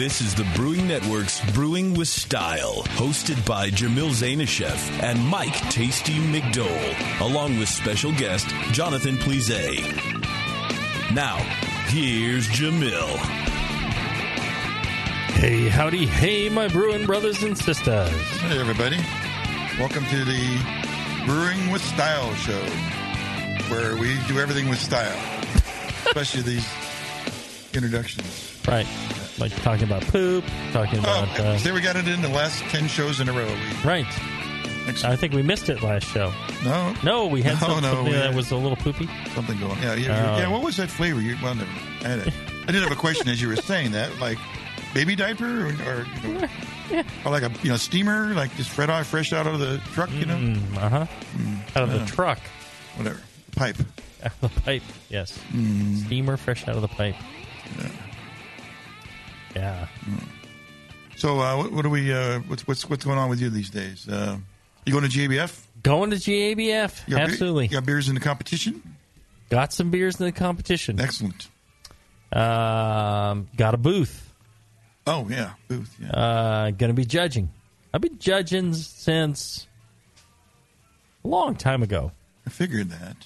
This is the Brewing Network's Brewing with Style, hosted by Jamil Zainasheff and Mike Tasty McDole, along with special guest Jonathan Plise. Now, here's Jamil. Hey, howdy, hey, my brewing brothers and sisters. Hey, everybody. Welcome to the Brewing with Style show, where we do everything with style, especially these introductions. Right. Like talking about poop, talking about. Oh, Uh, see, we got it in the last 10 shows in a row. We, right. Excellent. I think we missed it last show. no, No, we had No, some- no, something we that was a little poopy. something going Yeah, yeah, Oh. yeah. What was that flavor? You, well, never. I, had a, I did have a question as you were saying that, like baby diaper or, or, you know, or like a you know steamer, like just fresh out, fresh out of the truck, you know, Mm, uh huh. Out of the yeah. truck. whatever, pipe. Out of the pipe. Yes. Mm. Steamer fresh out of the pipe. Yeah. So, uh, what, what do we? Uh, what's what's what's going on with you these days? Uh, you going to GABF? Going to GABF. You beer- Absolutely. you got beers in the competition? Got some beers in the competition. Excellent. Um, got a booth. Oh yeah, booth. Yeah. Uh, gonna be judging. I've been judging since a long time ago. I figured that.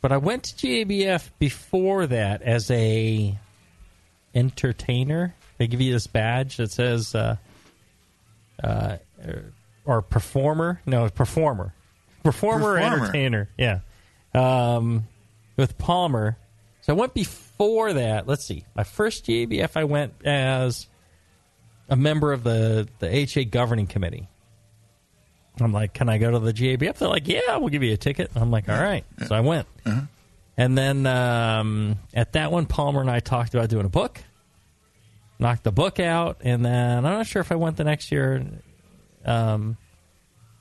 But I went to GABF before that as a entertainer. They give you this badge that says uh, uh, or performer. No, performer. Performer, Performer. entertainer. Yeah. Um, with Palmer. So I went before that. Let's see. My first GABF, I went as a member of the the HA governing committee. I'm like, can I go to the GABF? They're like, yeah, we'll give you a ticket. I'm like, all right. So I went. And then um, at that one, Palmer and I talked about doing a book. Knocked the book out, and then I'm not sure if I went the next year um,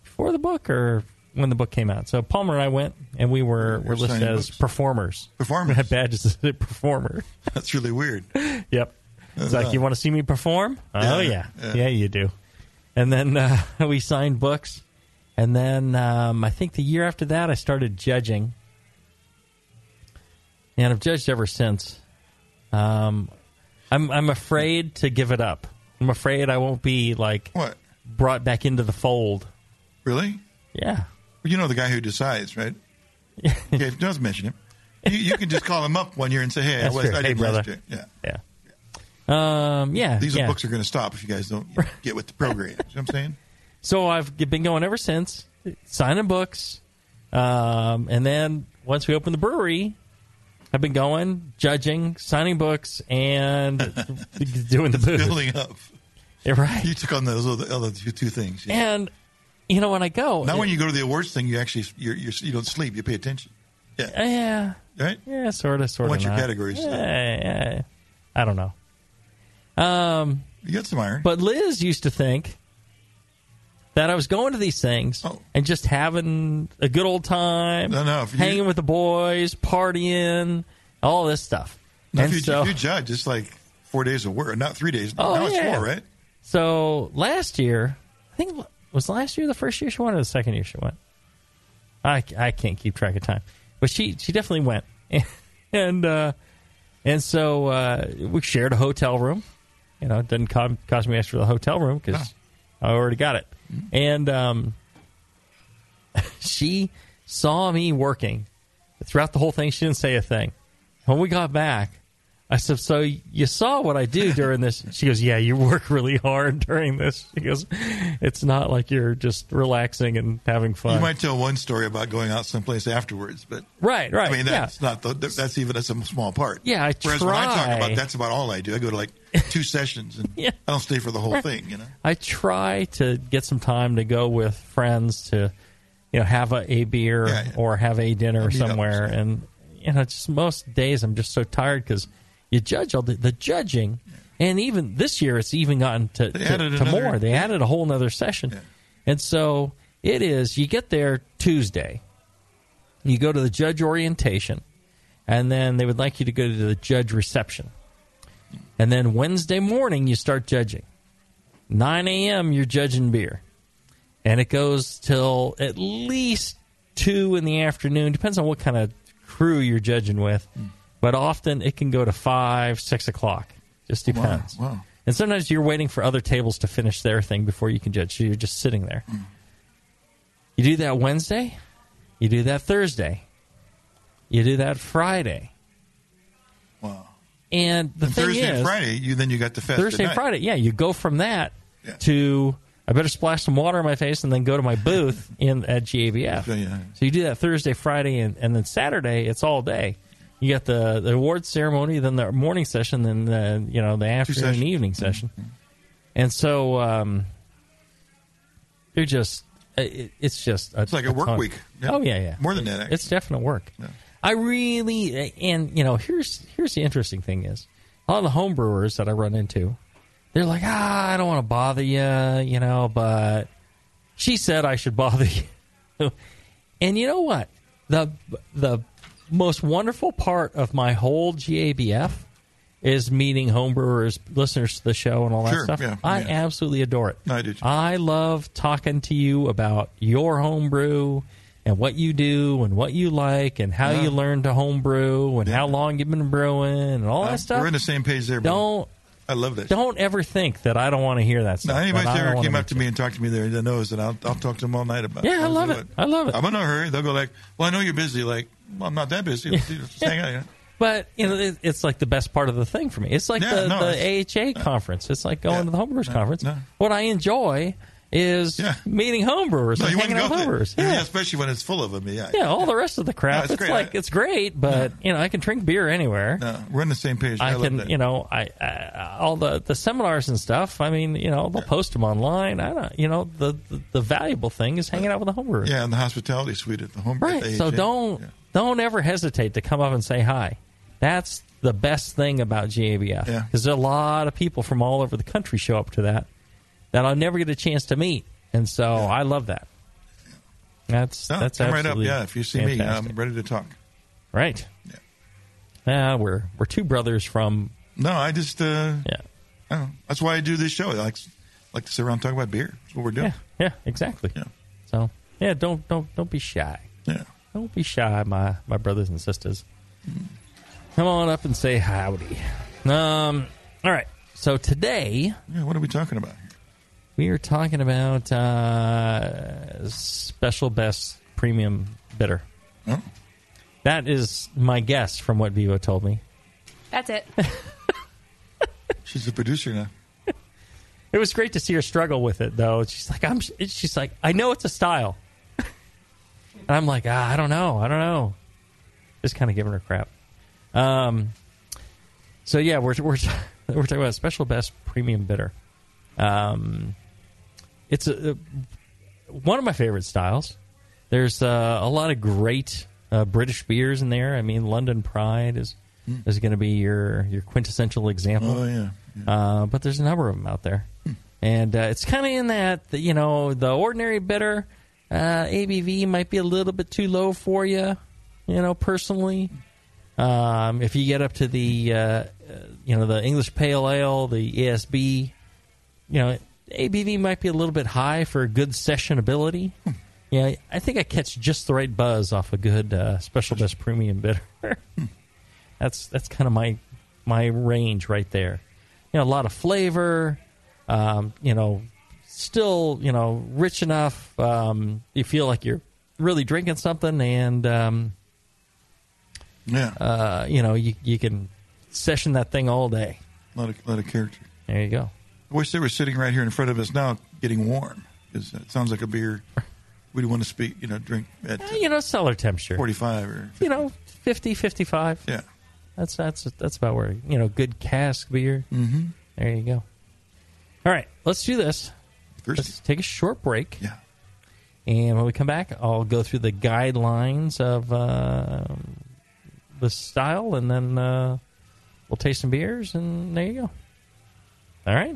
before the book or when the book came out. So Palmer and I went, and we were were listed as books. performers. Performers. We had badges as a performer. That's really weird. Yep. It's like, you want to see me perform? Oh, yeah. Yeah, Yeah, yeah. you do. And then uh, we signed books. And then um, I think the year after that, I started judging. And I've judged ever since. Um, I'm, I'm afraid to give it up. I'm afraid I won't be, like, What? brought back into the fold. Really? Yeah. Well, you know the guy who decides, right? okay, don't mention him. You, you can just call him up one year and say, "Hey, That's I, was, true. I Hey, did brother. year." Yeah. Yeah. Um, yeah. These yeah. books are going to stop if you guys don't get with the program. You know what I'm saying? So I've been going ever since, signing books, um, and then once we opened the brewery, I've been going, judging, signing books, and doing the booth. Building up. Yeah, right. You took on those other, two, two things. Yeah. And you know when I go, now, when you go to the awards thing, you actually you're, you're, you don't sleep. You pay attention. Yeah. yeah, Right. yeah, sort of, sort of. What's your not. categories? Yeah, yeah. I don't know. Um, You got some iron. But Liz used to think that I was going to these things Oh. and just having a good old time, No, no, if you- hanging with the boys, partying, all this stuff. now, and if you, so, if you judge, it's like four days of work, not three days. Oh, now it's yeah. four, right? so last year, I think was last year the first year she went or the second year she went. I, I can't keep track of time, but she she definitely went, and uh, and so uh, we shared a hotel room. You know, it didn't co- cost me extra for the hotel room because I already got it. And um, she saw me working throughout the whole thing. She didn't say a thing. When we got back, I said, "So you saw what I do during this?" She goes, "Yeah, you work really hard during this." She goes, "It's not like you're just relaxing and having fun." You might tell one story about going out someplace afterwards, but right, right. I mean yeah. that's not the, that's even that's a small part. Yeah, I Whereas when I talk try. about that's about all I do. I go to like two sessions and Yeah. I don't stay for the whole thing. You know. I try to get some time to go with friends to, you know, have a, a beer Yeah, yeah. or have a dinner somewhere, and you know, just most days I'm just so tired because you judge all the, the judging, and even this year it's even gotten to, to, to another- more. They added a whole nother session, Yeah. and so it is. You get there Tuesday, you go to the judge orientation, and then they would like you to go to the judge reception, and then Wednesday morning you start judging. 9 a.m. you're judging beer, and it goes till at least two in the afternoon. Depends on what kind of crew you're judging with, hmm. But often it can go to five, six o'clock. Just depends. Wow. And sometimes you're waiting for other tables to finish their thing before you can judge. So you're just sitting there. Hmm. You do that Wednesday. You do that Thursday. You do that Friday. Wow. And the And thing Thursday is, and Friday, you then you got the fest. Thursday and. Friday, yeah, you go from that Yeah. to I better splash some water on my face and then go to my booth in at GABF. Yeah, yeah. So you do that Thursday, Friday, and, and then Saturday. It's all day. You got the the awards ceremony, then the morning session, then the you know the afternoon and evening session, and so um, you're just it, it's just a, It's like a work ton- week. Yeah. Oh yeah, yeah. More than that, actually. It's definite work. Yeah. I really and you know here's here's the interesting thing is a lot of the home brewers that I run into, they're like ah I don't want to bother you you know but she said I should bother you, and you know what the the most wonderful part of my whole GABF is meeting homebrewers, listeners to the show, and all that Sure, stuff. yeah, I yeah. absolutely adore it. I do too. I love talking to you about your homebrew and what you do and what you like and how Yeah. you learn to homebrew and how long you've been brewing and all Uh, that stuff. We're on the same page there. Don't I love that. don't ever think that I don't want to hear that stuff. Now, anybody that ever came up to me and talked to me there that knows that I'll, I'll talk to them all night about Yeah, I I'll love do it. I love it. I'm in no hurry. They'll go like, well, I know you're busy. Like, well, I'm not that busy. Just hang out. Yeah. But you know, it, it's like the best part of the thing for me. It's like Yeah, the, no, the AHA uh, conference. It's like going Yeah. to the homebrewers No, conference. no. What I enjoy is Yeah. meeting homebrewers No, and hanging out go with there. homebrewers. Yeah. Yeah. especially when it's full of them. Yeah. Yeah, all the rest of the crap. No, it's it's great. like it's great, but you know, I can drink beer anywhere. No, we're on the same page. I, I can, you know, I, I all the the seminars and stuff. I mean, you know, they'll post them online. I don't, you know, the the, the valuable thing is hanging out with the homebrewers. yeah, and the hospitality suite at the home. Right. the So don't Yeah. don't ever hesitate to come up and say hi. That's the best thing about GABF. Yeah. Because a lot of people from all over the country show up to that that I'll never get a chance to meet, and so I love that. That's No, that's come right up. Yeah, if you see me. I'm ready to talk. right. Yeah. Yeah, we're we're two brothers from No, I just, uh, yeah I don't know. that's why I do this show. I like, like to sit around and talk about beer. That's what we're doing. yeah yeah exactly. Yeah. So yeah, don't don't don't be shy. Yeah. Don't be shy, my my brothers and sisters. Come on up and say howdy. Um, all right. So today Yeah. What are we talking about? We are talking about uh, special best premium bitter. Oh, That is my guess from what Bevo told me. That's it. she's a producer now. It was great to see her struggle with it, though. She's like, I'm. She's like, I know it's a style, and I'm like, ah, I don't know, I don't know. Just kind of giving her crap. Um. So yeah, we're we're we're talking about special best premium bitter. Um, it's a, a- one of my favorite styles. There's uh, a lot of great uh, British beers in there. I mean, London Pride is is going to be your your quintessential example. Oh yeah. Uh, but there's a number of them out there, and uh, it's kind of in that you know the ordinary bitter uh, ABV might be a little bit too low for you, you know personally. Um, if you get up to the uh, you know the English Pale Ale, the ESB, you know ABV might be a little bit high for a good sessionability. Yeah, I think I catch just the right buzz off a good uh, special best premium bitter. that's that's kind of my my range right there. You know, a lot of flavor. Um, you know, still you know rich enough. Um, you feel like you're really drinking something, and um, Yeah. uh, you know you you can session that thing all day. a lot of, lot of character. There you go. I wish they were sitting right here in front of us now, getting warm, because it sounds like a beer we'd want to speak, you know, drink at Uh, you know, cellar temperature. 45 or You know, 50, 55. yeah. That's that's that's about where you know good cask beer. Mm-hmm. There you go. All right, let's do this. Thirsty. Let's take a short break, Yeah. and when we come back, I'll go through the guidelines of uh, the style, and then uh, we'll taste some beers, and there you go. All right,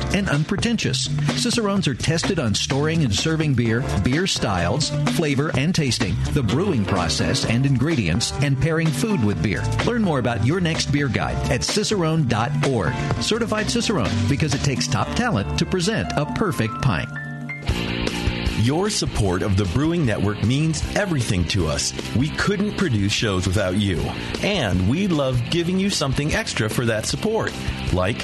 and unpretentious. Cicerones are tested on storing and serving beer, beer styles, flavor and tasting, the brewing process and ingredients, and pairing food with beer. Learn more about your next beer guide at cicerone.org. Certified Cicerone because it takes top talent to present a perfect pint. Your support of the Brewing Network means everything to us. We couldn't produce shows without you. And we love giving you something extra for that support, like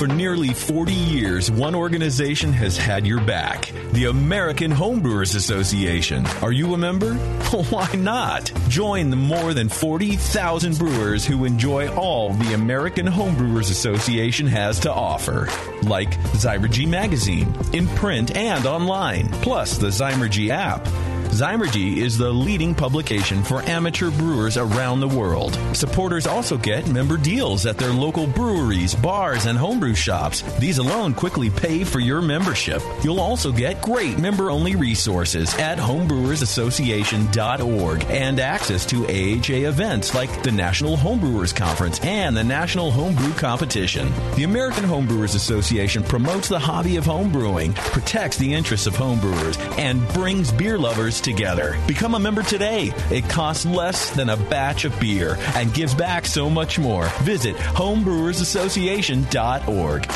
For nearly 40 years, one organization has had your back the American Homebrewers Association. Are you a member? Why not? Join the more than 40,000 brewers who enjoy all the American Homebrewers Association has to offer, like Zymurgy Magazine, in print and online, plus the Zymurgy app. Zymurgy is the leading publication for amateur brewers around the world. Supporters also get member deals at their local breweries, bars, and homebrew shops. These alone quickly pay for your membership. You'll also get great member only resources at homebrewersassociation.org and access to AHA events like the National Homebrewers Conference and the National Homebrew Competition. The American Homebrewers Association promotes the hobby of homebrewing, protects the interests of homebrewers, and brings beer lovers together. Become a member today. It costs less than a batch of beer and gives back so much more. Visit homebrewersassociation.org.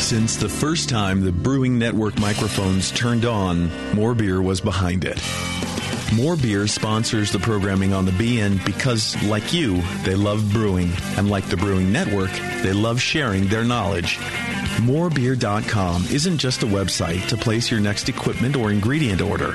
Since the first time the Brewing Network microphones turned on, More Beer was behind it. More Beer sponsors the programming on the BN because, like you, they love brewing, and like the Brewing Network, they love sharing their knowledge. Morebeer.com isn't just a website to place your next equipment or ingredient order.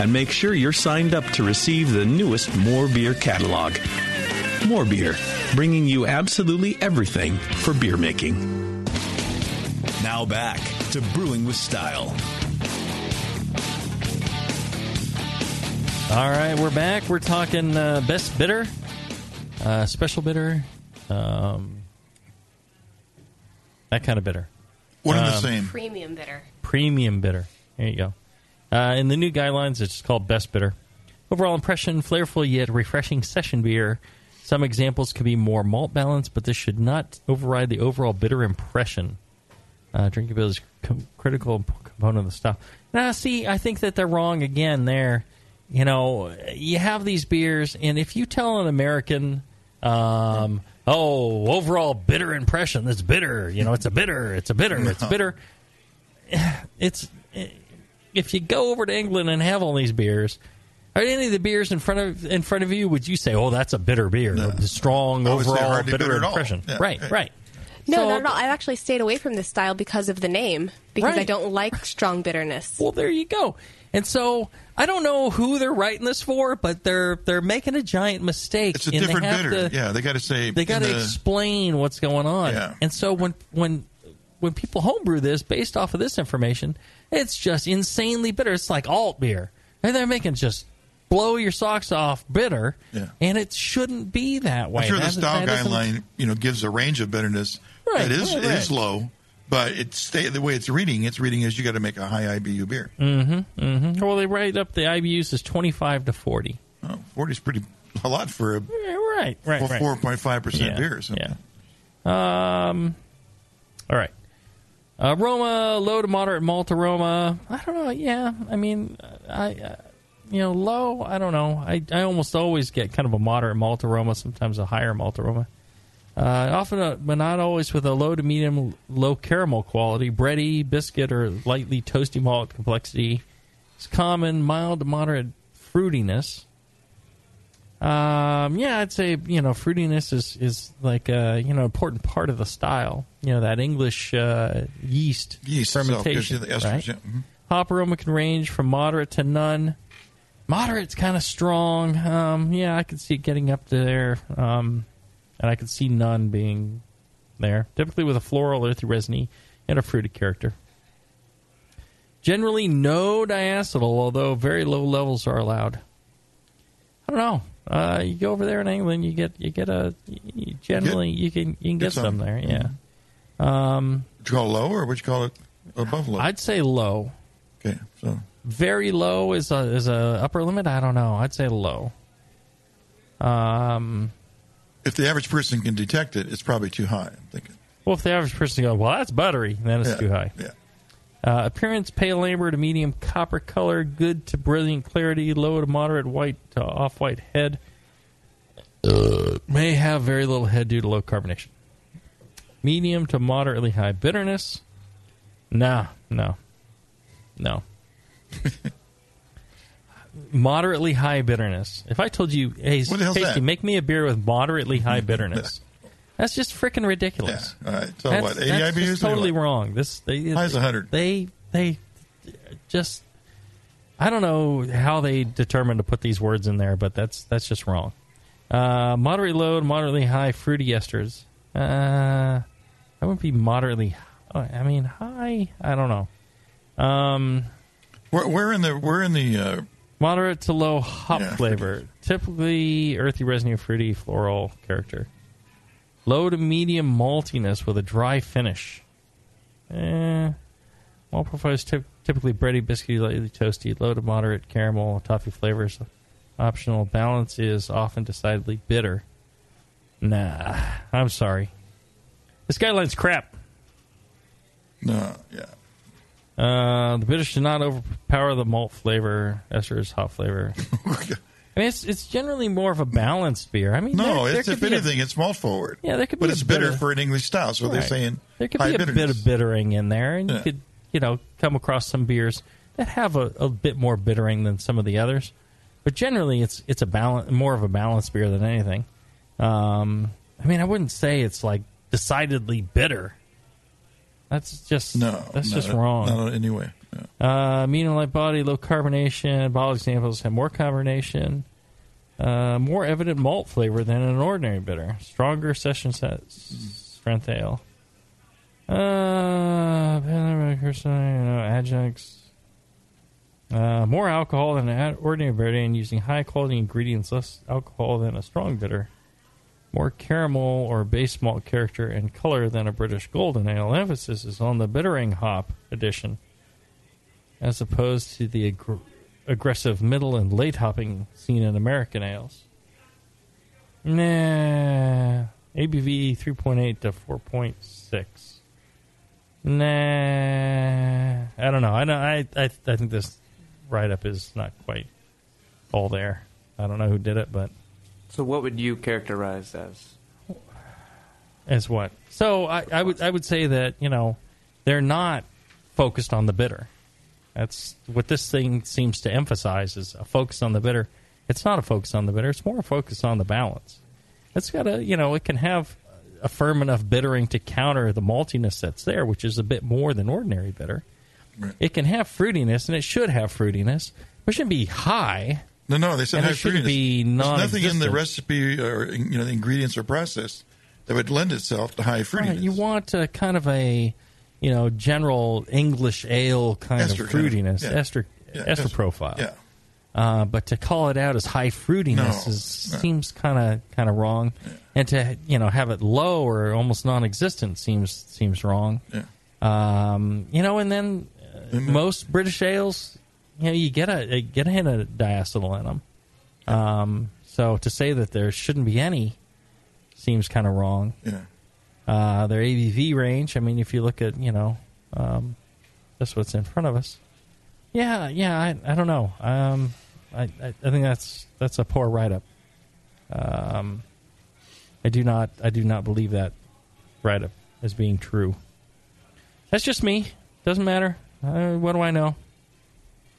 and make sure you're signed up to receive the newest More Beer catalog. More Beer, bringing you absolutely everything for beer making. Now back to Brewing with Style. All right, we're back. We're talking uh, best bitter, uh, special bitter, um, that kind of bitter. One and the Um, same. Premium bitter. Premium bitter. There you go. Uh, in the new guidelines, it's called best bitter. Overall impression, flavorful yet refreshing session beer. Some examples could be more malt balance, but this should not override the overall bitter impression. Uh, drinkability is com- critical component of the stuff. Now, see, I think that they're wrong again there. You know, you have these beers, and if you tell an American, um, oh, overall bitter impression, it's bitter. You know, it's a bitter, it's a bitter, it's a bitter. It's if you go over to England and have all these beers, are any of the beers in front of in front of you? Would you say, "Oh, that's a bitter beer, a strong I overall hardly bitter, bitter impression"? Yeah. Right, right. No, So- not at all. I've actually stayed away from this style because of the name, because I don't like strong bitterness. Well, there you go. And so I don't know who they're writing this for, but they're they're making a giant mistake. It's a and they different bitter. to- yeah, they got to say they got to the- explain what's going on. Yeah. And so when when when people homebrew this based off of this information, it's just insanely bitter. It's like alt beer, and they're making just blow your socks off bitter. Yeah. And it shouldn't be that way. I'm sure the style guideline, you know, gives a range of bitterness Right, that is right, is low, but it's stay, the way it's reading. It's reading is you got to make a high IBU beer. Mm-hmm, mm-hmm. Well, they write up the IBUs as twenty five to forty. Oh, 40 is pretty a lot for a Yeah, right, right, right. four point five percent beer. So. Yeah. Um. All right. Aroma, low to moderate malt aroma. I don't know. Yeah, I mean, I, uh, you know, low. I don't know. I, I almost always get kind of a moderate malt aroma. Sometimes a higher malt aroma. Uh, often, uh, but not always with a low to medium, low caramel quality, bready, biscuit, or lightly toasty malt complexity. It's common, mild to moderate fruitiness. Um, yeah, I'd say you know fruitiness is is like a you know important part of the style. You know that English uh, yeast, Yeast itself gives you fermentation, esters. right? yeah. Mhm. Hop aroma can range from moderate to none. Moderate's kind of strong. Um, yeah, I could see it getting up to there, um, and I could see none being there. Typically with a floral, earthy, resiny, and a fruity character. Generally, no diacetyl, although very low levels are allowed. I don't know. Uh, you go over there in England, you get you get a you, generally you can you can get, get some some. there. Yeah, um, Would you call it low or would you call it above low? I'd say low. okay, so Very low is a is a upper limit. I don't know. I'd say low. Um, if the average person can detect it, it's probably too high. I'm thinking. well, if the average person goes, well, that's buttery, then it's Yeah, too high. Yeah. Uh, appearance pale amber to medium copper color, good to brilliant clarity, low to moderate white to off white head. May have very little head due to low carbonation. Medium to moderately high bitterness. Nah, no. No. moderately high bitterness. If I told you, hey, Tasty, that? make me a beer with moderately high bitterness, that's just freaking Yeah. ridiculous. All right. So That's, what? 80 that's just totally wrong. This they, High as 100. They they just I don't know how they determined to put these words in there, but that's that's just wrong. Uh, moderate low, moderately high fruity esters. Uh, that would be moderately. I mean, high. I don't know. Um, We're, we're in the we're in the uh, moderate to low hop Yeah, flavor. Typically earthy, resiny, fruity, floral character. Low to medium maltiness with a dry finish. Eh. Malt profile is typ- typically bready, biscuity, lightly toasty. Low to moderate caramel, toffee flavors. Optional balance is often decidedly bitter. Nah, I'm sorry. This guideline's crap. no yeah. Uh, the bitter should not overpower the malt flavor, esters, hop flavor. I mean, it's it's generally more of a balanced beer. I mean, no, there, there if be a- anything, it's malt forward. Yeah, there could be, but it's bitter of- for an English style. So they're saying there could be a bit of bittering in there, and you could you know come across some beers that have a, a bit more bittering than some of the others. But generally, it's it's a balance, more of a balanced beer than anything. Um, I mean, I wouldn't say it's like decidedly bitter. That's just No, that's no, just wrong. Not in any way. No. Uh, medium light body, low carbonation. Bottle examples have more carbonation, uh, more evident malt flavor than an ordinary bitter. Stronger session set strength ale. Uh, you know, adjuncts. Uh, more alcohol than an ordinary bitter, and using high quality ingredients, less alcohol than a strong bitter. More caramel or base malt character and color than a British golden ale. Emphasis is on the bittering hop addition as opposed to the aggr- aggressive middle and late hopping seen in American ales. Nah, ABV 3.8 to 4.6. Nah, I don't know. I know. I I, I think this write up is not quite all there. I don't know who did it, but So, what would you characterize as? as what? So I, I would I would say that you know they're not focused on the bitter. That's what this thing seems to emphasize is a focus on the bitter. It's not a focus on the bitter. It's more a focus on the balance. It's got a you know it can have a firm enough bittering to counter the maltiness that's there, which is a bit more than ordinary bitter. Right. It can have fruitiness, and it should have fruitiness, It shouldn't be high. No, no, they said And high it shouldn't fruitiness. be nothing in the recipe or you know the ingredients or process that would lend itself to high fruitiness. Right, you want a kind of a, you know, general English ale kind Ester of kind of- fruitiness, yeah. ester, Yeah, ester ester- profile. yeah. Uh, but to call it out as high fruitiness No, is, no. seems kind of kind of wrong, and to you know have it low or almost non-existent seems seems wrong. Yeah. Um, you know, and then uh, most British ales, you know, you get a get a hint of diacetyl in them. Um, so to say that there shouldn't be any seems kind of wrong. Yeah. Uh, their ABV range. I mean, if you look at you know, um, that's what's in front of us. Yeah, yeah. I, I don't know. Um, I, I I think that's that's a poor write up. Um, I do not I do not believe that write up as being true. That's just me. Doesn't matter. Uh, what do I know?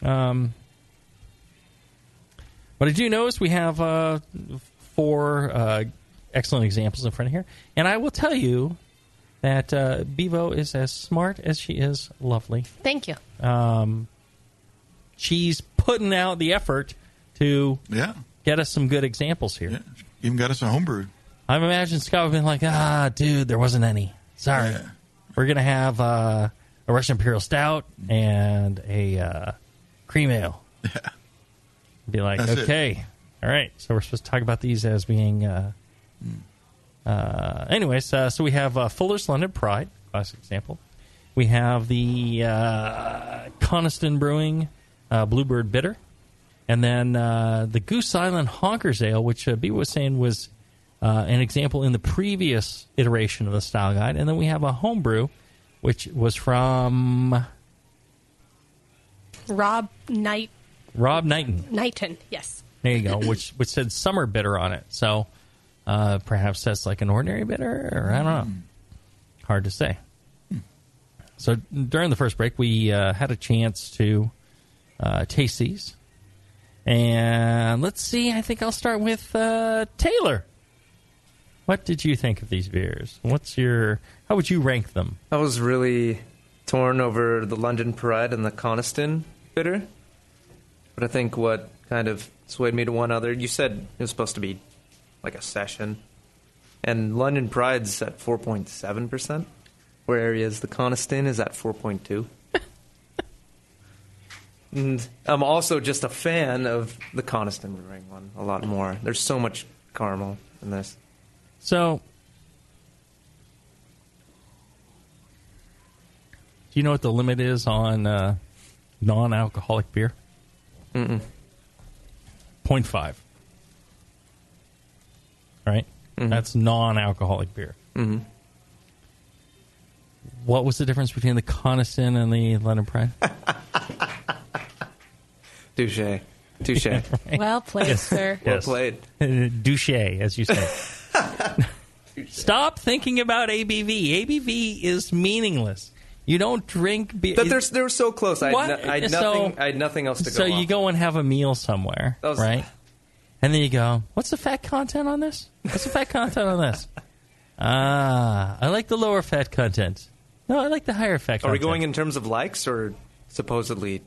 Um, what I do know is we have uh, four uh, excellent examples in front of here, and I will tell you that uh, Bevo is as smart as she is lovely. Thank you. Um, she's putting out the effort to Yeah. get us some good examples here. Yeah. Even got us a homebrew. I've imagined Scott would have been like, ah, dude, there wasn't any. Sorry. Yeah. We're going to have uh, a Russian Imperial Stout and a uh, cream ale. Yeah. Be like, That's it. okay. All right. So we're supposed to talk about these as being. Uh, uh, anyways, uh, so we have uh, Fuller's London Pride, classic example. We have the uh, Coniston Brewing uh, Bluebird Bitter. And then uh, the Goose Island Honkers Ale, which uh, B was saying was uh, an example in the previous iteration of the style guide. And then we have a homebrew, which was from Rob Knight Rob Knighton. Knighton. Yes. There you go, which which said summer bitter on it. So uh, perhaps that's like an ordinary bitter, or I don't know. Hard to say. So during the first break, we uh, had a chance to uh, taste these, and let's see. I think I'll start with uh, Taylor. What did you think of these beers? What's your? How would you rank them? I was really torn over the London Pride and the Coniston bitter. But I think what kind of swayed me to one other, you said it was supposed to be like a session. And London Pride's at 4.7%, whereas the Coniston is at 4.2. and I'm also just a fan of the Coniston Brewing one a lot more. There's so much caramel in this. So, do you know what the limit is on uh, non-alcoholic beer? Mm-mm. 0.5. Right? That's non-alcoholic beer. Mm-hmm. What was the difference between the Coniston and the London Pride? Touche. Touche. Well played, sir. Well Yes. played. Douche, as you say. Stop thinking about ABV. ABV is meaningless. You don't drink beer. But they're, they were so close. I had, no, I, had So- nothing, I had nothing else to go so you off. go and have a meal somewhere, was- right? And then you go, "What's the fat content on this? What's the fat content on this?" Ah, I like the lower fat content. No, I like the higher fat. Content. Are we going in terms of likes or supposedly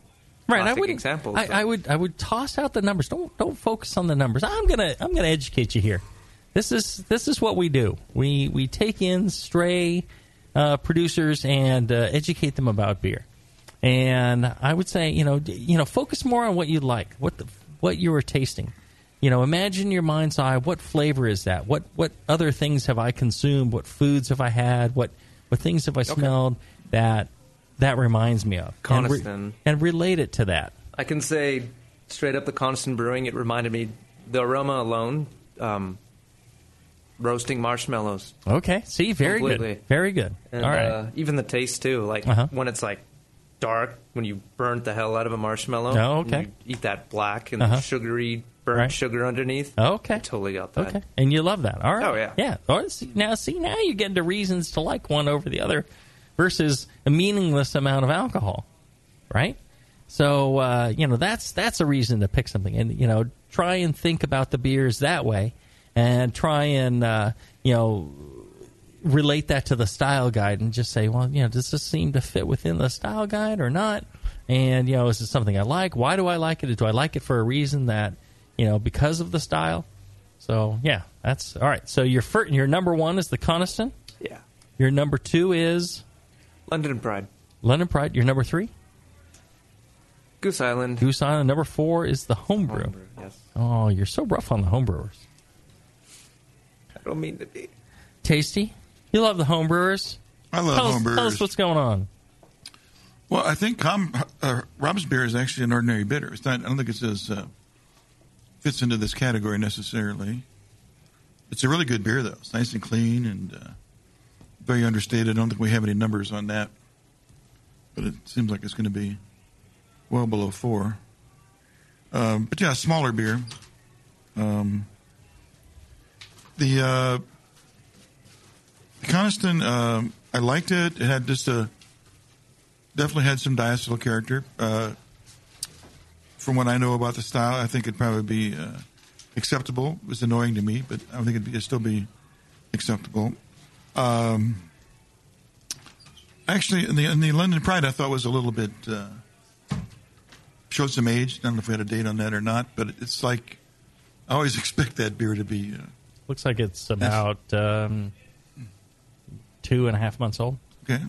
right? I would examples? I, I would. I would toss out the numbers. Don't don't focus on the numbers. I'm gonna I'm gonna educate you here. This is this is what we do. We we take in stray uh, producers and uh, educate them about beer. And I would say, you know, you know, focus more on what you like, what the, what you were tasting. You know, imagine your mind's eye. What flavor is that? What what other things have I consumed? What foods have I had? What what things have I smelled that that reminds me of? And, re- Coniston. and relate it to that. I can say straight up the Coniston Brewing. It reminded me the aroma alone, um, roasting marshmallows, Okay. See, very Completely. good. Very good. and All right. uh, even the taste too. Like Uh-huh. when it's like dark, when you burnt the hell out of a marshmallow. Oh, okay. you eat that black and Uh-huh. sugary burnt Right. sugar underneath. Okay. I totally got that. Okay, and you love that. All right. Oh, yeah. yeah. Right, see, now, see, now you get into reasons to like one over the other, versus a meaningless amount of alcohol, right? So uh, you know that's that's a reason to pick something, and you know try and think about the beers that way, and try and uh, you know relate that to the style guide, and just say, well, you know, does this seem to fit within the style guide or not? And you know, is it something I like? Why do I like it? Do I like it for a reason that you know because of the style? So yeah, that's all right. So your fir- your number one is the Coniston. Yeah. Your number two is London Pride. London Pride. Your number three, Goose Island. Goose Island. Number four is the Homebrew. Homebrew, yes. Oh, you're so rough on the homebrewers. I don't mean to be. Tasty. You love the homebrewers. I love Tell us, homebrewers. tell us what's going on. Well, I think Com, uh, Rob's beer is actually an ordinary bitter. It's not. I don't think it as uh, fits into this category necessarily. It's a really good beer, though. It's nice and clean and uh, very understated. I don't think we have any numbers on that, but it seems like it's going to be well below four. Um, but yeah, smaller beer. Um, the uh, Coniston, um, I liked it. It had just a definitely had some diacetyl character. Uh, from what I know about the style, I think it'd probably be uh, acceptable. It was annoying to me, but I think it'd, be, it'd still be acceptable. Um, actually, in the, in the London Pride, I thought was a little bit uh, showed some age. I don't know if we had a date on that or not, but it's like I always expect that beer to be. Uh, Looks like it's about um, two and a half months old. Okay.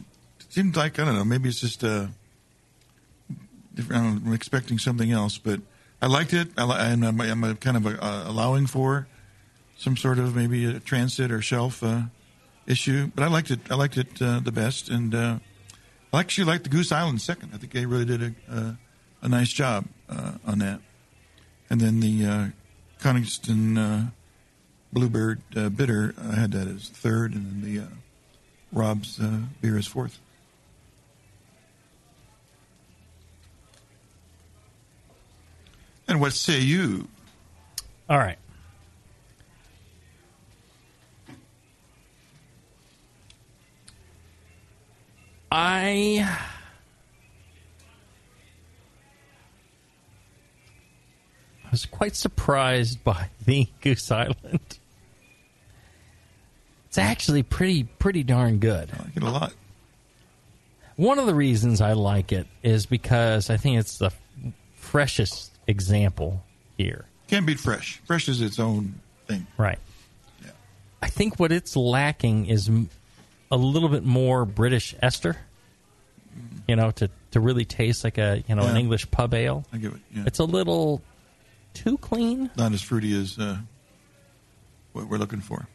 Seems like I don't know. Maybe it's just uh, I'm expecting something else, but I liked it. I and I'm, I'm kind of uh, allowing for some sort of maybe a transit or shelf uh, issue, but I liked it. I liked it uh, the best, and uh, I actually liked the Goose Island second. I think they really did a uh, a nice job uh, on that. And then the Coniston uh, Bluebird Bitter, I had that as third, and then the Rob's uh, beer is fourth. And what say you? All right. I was quite surprised by the Goose Island. It's actually pretty pretty darn good. I like it a lot. One of the reasons I like it is because I think it's the freshest example here. Can't beat fresh. Fresh is its own thing. Right. Yeah. I think what it's lacking is m- a little bit more British ester. You know, to, to really taste like a you know an English pub ale. I get it. Yeah. It's a little too clean, not as fruity as uh, what we're looking for.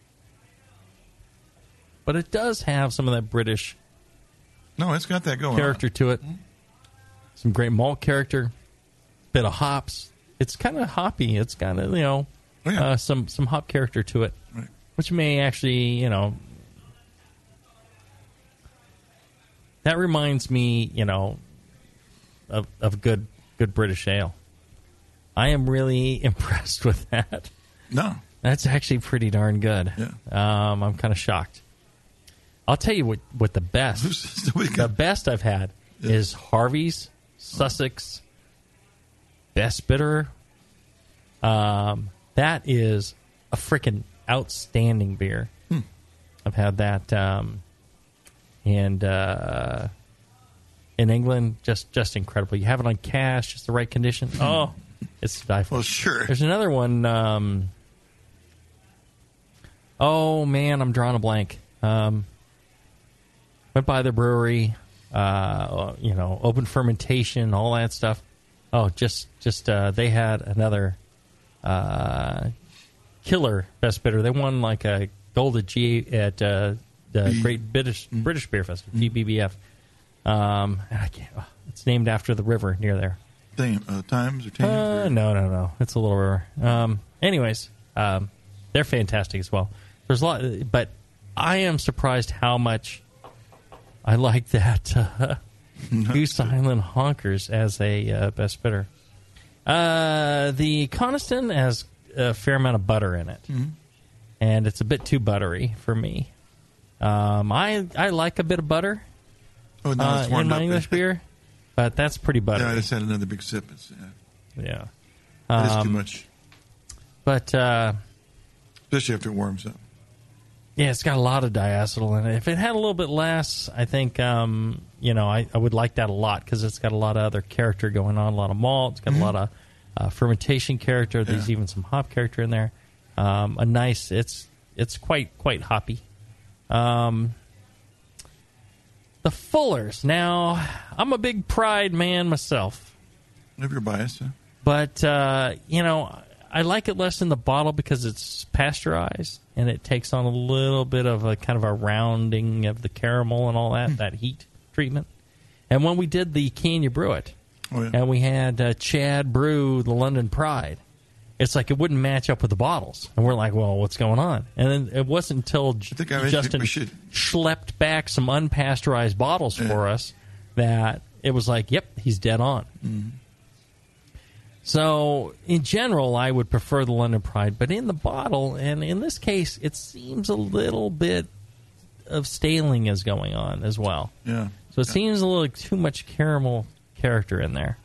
But it does have some of that British No, it's got that going. character to it. Some great malt character, bit of hops. It's kind of hoppy. It's kind of you know Oh, yeah. uh, some some hop character to it, Right. which may actually you know that reminds me you know of of good good British ale. I am really impressed with that. No. That's actually pretty darn good. Yeah. Um, I'm kind of shocked. I'll tell you what, what the best the best I've had is Harvey's Sussex Best Bitter. Um, that is a freaking outstanding beer. Hmm. I've had that, um, and uh, in England, just just incredible. You have it on cask, just the right condition. Oh, it's to die for. Hmm. Well, sure. There's another one. Um, oh man, I'm drawing a blank. Um, went by the brewery, uh, you know, open fermentation, all that stuff. Oh, just just uh, they had another uh, killer best bitter. They won like a gold at G at uh, the B- Great British British Beer Festival, GBBF. Um, and I can't, oh, it's named after the river near there. Thing, uh, times or Thames Uh, or- no, no, no. It's a little river. Um, anyways, um, they're fantastic as well. There's a lot, but I am surprised how much I like that uh, Goose Island Honkers as a uh, best bitter. Uh, the Coniston has a fair amount of butter in it, and it's a bit too buttery for me. Um, I I like a bit of butter Oh, no, uh, in my. English beer, but that's pretty buttery. Yeah, I just had another big sip. It's, yeah, yeah. it is too Um, much, But uh, especially after it warms up. Yeah, it's got a lot of diacetyl in it. If it had a little bit less, I think um, you know I, I would like that a lot because it's got a lot of other character going on, a lot of malt, it's got a lot of uh, fermentation character. There's Yeah. even some hop character in there. Um, a nice, it's it's quite quite hoppy. Um, the Fullers. Now, I'm a big Pride man myself. If you're biased? But uh, you know, I like it less in the bottle because it's pasteurized and it takes on a little bit of a kind of a rounding of the caramel and all that that heat treatment. And when we did the Can You Brew It, Oh, yeah. and we had uh, Chad brew the London Pride, it's like it wouldn't match up with the bottles, and we're like, well, what's going on? And then it wasn't until J- think I Justin schlepped back some unpasteurized bottles for us that it was like, yep, he's dead on. So, in general, I would prefer the London Pride, but in the bottle, and in this case, it seems a little bit of staling is going on as well. Yeah. So it seems a little too much caramel character in there.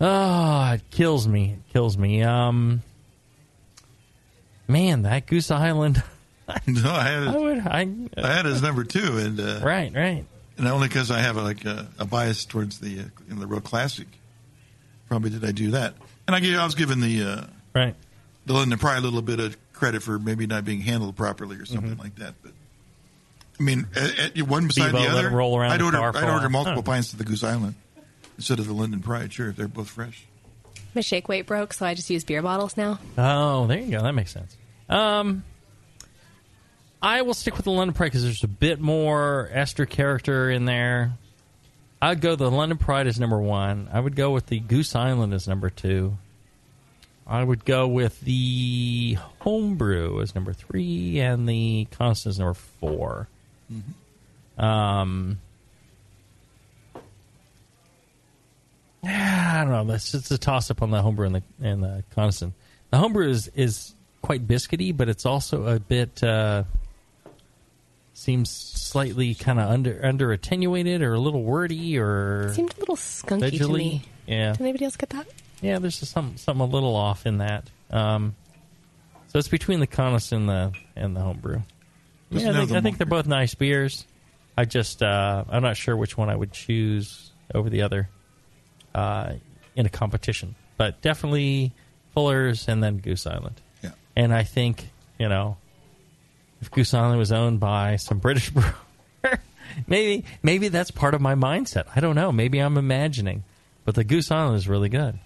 Oh, it kills me. It kills me. Um, man, that Goose Island. No, I had I it, would. I I had it as number two, and uh, right, right. and only because I have a, like a, a bias towards the uh, in the real classic. Probably did I do that? And I, gave, I was given the uh, Right. the London Pride a little bit of credit for maybe not being handled properly or something Mm-hmm. like that. But I mean, at, at one beside Bevo the other, roll around I'd the order car I'd order multiple Huh. pints of the Goose Island instead of the London Pride. Sure, if they're both fresh. My shake weight broke, so I just use beer bottles now. Oh, there you go. That makes sense. Um, I will stick with the London Pride because there's a bit more ester character in there. I'd go the London Pride as number one. I would go with the Goose Island as number two. I would go with the Homebrew as number three, and the Coniston as number 4 Um, I don't know. That's just a toss up on the homebrew and the and the Coniston. The homebrew is is quite biscuity, but it's also a bit uh, seems slightly kind of under under attenuated or a little worty or Seemed a little skunky to me. Yeah, Did anybody else get that? yeah. There's just some something a little off in that. Um, so it's between the Coniston and the and the homebrew. Let's Yeah, I think, the I think they're both nice beers. I just uh, I'm not sure which one I would choose over the other uh, in a competition, but definitely Fuller's and then Goose Island. Yeah. And I think you know if Goose Island was owned by some British brewer, maybe maybe that's part of my mindset. I don't know. Maybe I'm imagining, but the Goose Island is really good.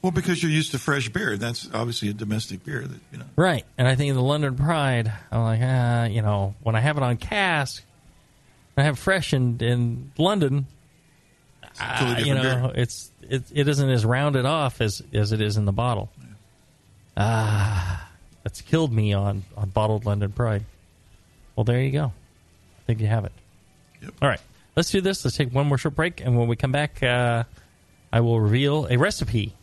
Well, because you're used to fresh beer, that's obviously a domestic beer that you know. Right. And I think the London Pride, I'm like, ah, you know, when I have it on cask, I have fresh in, in London, Totally ah, you know, beer. it's it, it isn't as rounded off as, as it is in the bottle. Ah, that's killed me on, on bottled London Pride. Well, there you go. I think you have it. Yep. All right. Let's do this. Let's take one more short break. And when we come back, uh, I will reveal a recipe.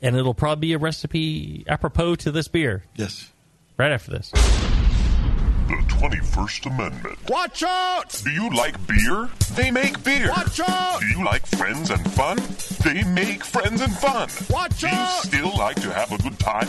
And it'll probably be a recipe apropos to this beer Yes. right after this. The 21st Amendment. Watch out! Do you like beer? They make beer. Watch out! Do you like friends and fun? They make friends and fun. Watch out! Do you still like to have a good time?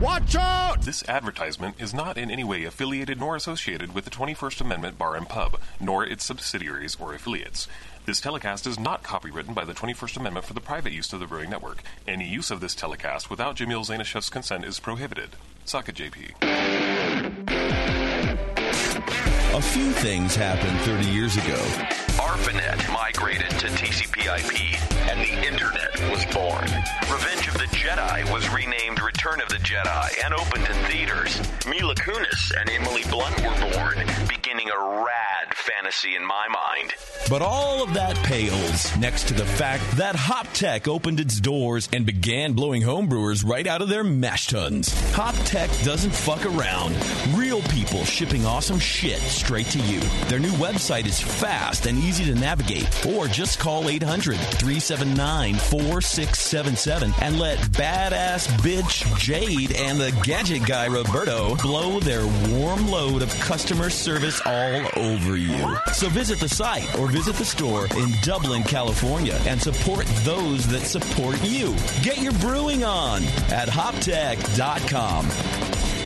Watch out! This advertisement is not in any way affiliated nor associated with the 21st Amendment Bar and Pub, nor its subsidiaries or affiliates. This telecast is not copywritten by the 21st Amendment for the private use of the Brewing Network. Any use of this telecast without Jamil Zainasheff's consent is prohibited. Suck it, JP. A few things happened 30 years ago. ARPANET migrated to TCP/IP, and the Internet was born. Revenge of the Jedi was renamed Return of the Jedi and opened in theaters. Mila Kunis and Emily Blunt were born, beginning a rad fantasy in my mind. But all of that pales next to the fact that Hoptech opened its doors and began blowing homebrewers right out of their mash tuns. Hoptech doesn't fuck around. Real people shipping awesome shit straight to you. Their new website is fast and easy to navigate. Or just call 800 379 4677 and let badass bitch Jade and the gadget guy Roberto blow their warm load of customer service all over you. So visit the site or visit the store in Dublin, California and support those that support you. Get your brewing on at hoptech.com.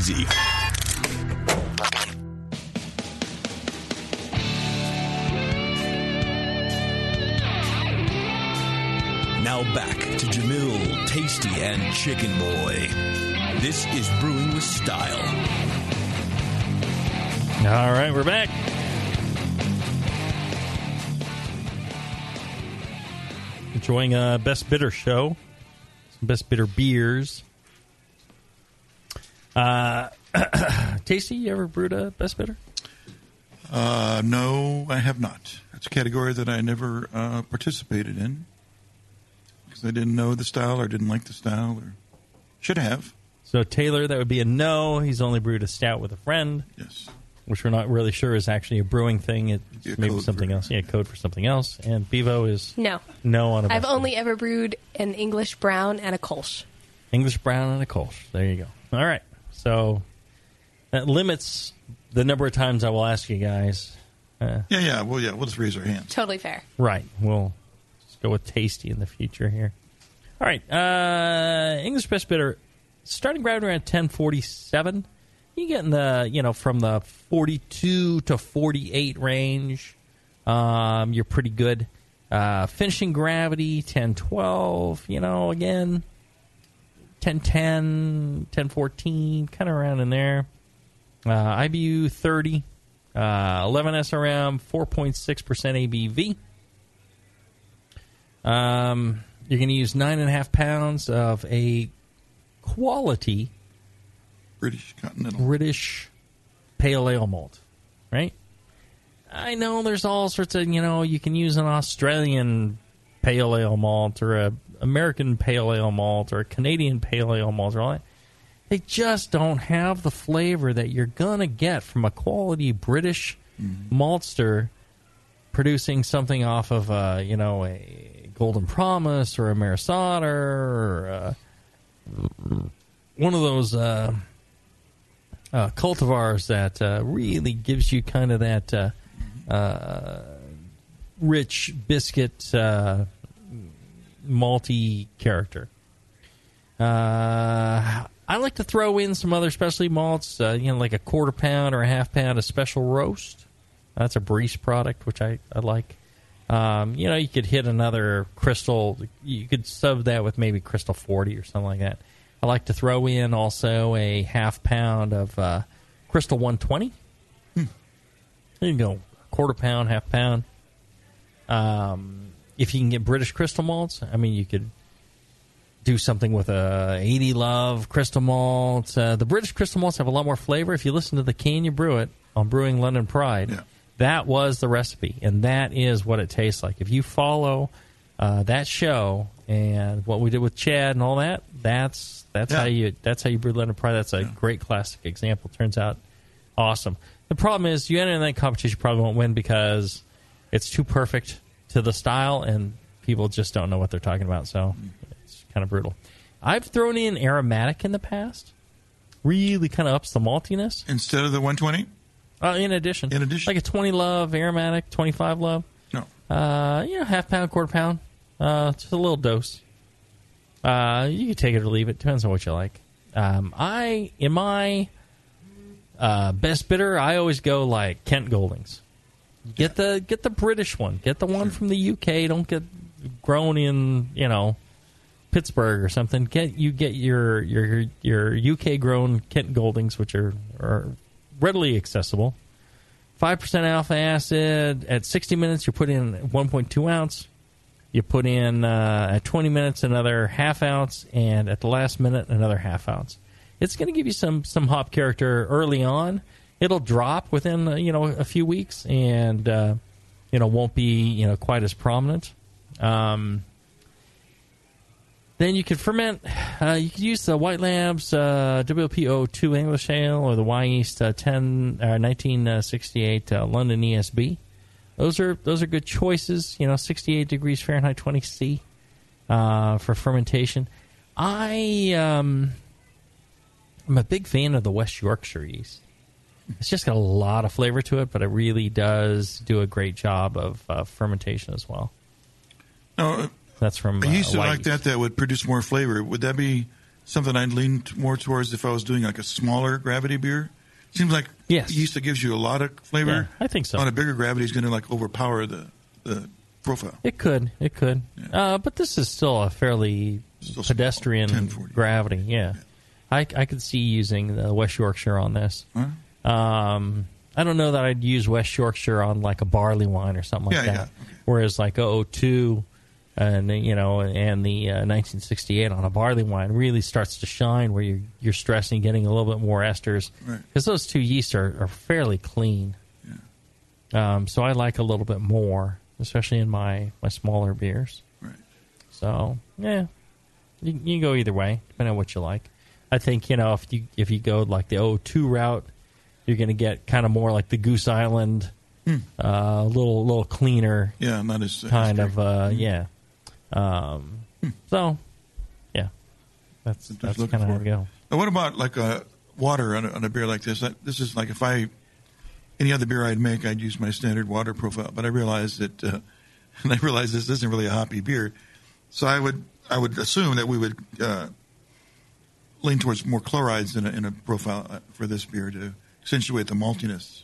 Now back to Jamil, Tasty, and Chicken Boy. This is Brewing with Style. All right, we're back. Enjoying a best bitter show, some best bitter beers. Uh, Tasty, you ever brewed a best bitter? Uh, no, I have not. It's a category that I never uh, participated in because I didn't know the style or didn't like the style or should have. So Taylor, that would be a no. He's only brewed a stout with a friend. Yes. Which we're not really sure is actually a brewing thing. It's maybe code something else. Yeah, code for something else. And Bevo is No. no on a I've best only ever brewed an English brown and a Kolsch. English brown and a Kolsch. There you go. All right. So that limits the number of times I will ask you guys. Uh, Yeah, yeah. Well, yeah. We'll just raise our hands. Totally fair. right. We'll just go with tasty in the future here. All right. Uh, English best bitter starting right around ten forty seven. You get in the you know from the forty two to forty eight range. Um, you're pretty good. Uh, finishing gravity ten twelve. You know again 1010, 1014, kind of around in there. Uh, IBU 30, uh, 11 SRM, 4.6% ABV. Um, you're going to use 9.5 pounds of a quality British Continental. British pale ale malt, right? I know there's all sorts of, you know, you can use an Australian pale ale malt or a American pale ale malt or a Canadian pale ale malt or all that. They just don't have the flavor that you're gonna get from a quality British maltster producing something off of, uh, you know, a Golden Promise or a Maris Otter or uh, one of those uh, uh, cultivars that uh, really gives you kind of that uh, uh, rich biscuit uh, malty character. Uh, I like to throw in some other specialty malts, uh, you know, like a quarter pound or a half pound of special roast. That's a Briess product, which I, I like. Um, you know, you could hit another crystal. You could sub that with maybe crystal 40 or something like that. I like to throw in also a half pound of uh, crystal 120. There you go, quarter pound, half pound. Um, if you can get British crystal malts, I mean, you could do something with a 80 Love crystal malt. Uh, the British crystal malts have a lot more flavor. If you listen to the Can You Brew It on Brewing London Pride, that was the recipe, and that is what it tastes like. If you follow uh, that show and what we did with Chad and all that, that's that's Yeah. how you that's how you brew London Pride. That's a great classic example. Turns out awesome. The problem is you enter in that competition, you probably won't win because it's too perfect to the style, and people just don't know what they're talking about. So it's kind of brutal. I've thrown in aromatic in the past. Really kind of ups the maltiness. Instead of the 120? Uh, in addition. In addition. Like a 20 love aromatic, 25 love. No. Uh, you know, half pound, quarter pound. Uh, just a little dose. Uh, you can take it or leave it. Depends on what you like. Um, I, in my uh, best bitter, I always go like Kent Goldings. Get the get the British one. Get the one from the UK. Don't get grown in you know Pittsburgh or something. Get you get your your your UK grown Kent Goldings, which are are readily accessible. Five percent alpha acid at sixty minutes. You put in one point two ounce. You put in uh, at twenty minutes another half ounce, and at the last minute another half ounce. It's going to give you some some hop character early on. It'll drop within uh, you know a few weeks, and uh, you know won't be you know quite as prominent. Um, then you can ferment. Uh, you can use the White Labs uh, WPO2 English Ale or the Wyeast uh, 10 uh, 1968 uh, London ESB. Those are those are good choices. You know, 68 degrees Fahrenheit, 20 C for fermentation. I um, I'm a big fan of the West Yorkshire yeast. It's just got a lot of flavor to it, but it really does do a great job of uh, fermentation as well. No, That's from uh, used to White like that that would produce more flavor. Would that be something I'd lean more towards if I was doing like a smaller gravity beer? Seems like yes. yeast that gives you a lot of flavor. Yeah, I think so. On a bigger gravity is going to like overpower the the profile. It could, it could, uh, but this is still a fairly pedestrian gravity. Yeah, I, I could see using the West Yorkshire on this. Um, I don't know that I'd use West Yorkshire on like a barley wine or something like Yeah, that. Whereas like 002 and you know and the uh, 1968 on a barley wine really starts to shine where you're you're stressing getting a little bit more esters Right. because those two yeasts are, are fairly clean. Yeah. Um, so I like a little bit more, especially in my my smaller beers. Right. So yeah, you, you can go either way depending on what you like. I think you know if you if you go like the 02 route, you're going to get kind of more like the Goose Island, Hmm. uh, a little little cleaner. Yeah, not as- as kind of strict. uh, yeah. Um, So yeah, that's that's looking kind of how for we go. Now, what about like a water on a, on a beer like this? That, this is like if I any other beer I'd make, I'd use my standard water profile. But I realized that, uh, and I realized this isn't really a hoppy beer, so I would I would assume that we would uh, lean towards more chlorides in a, in a profile uh, for this beer to accentuate the maltiness,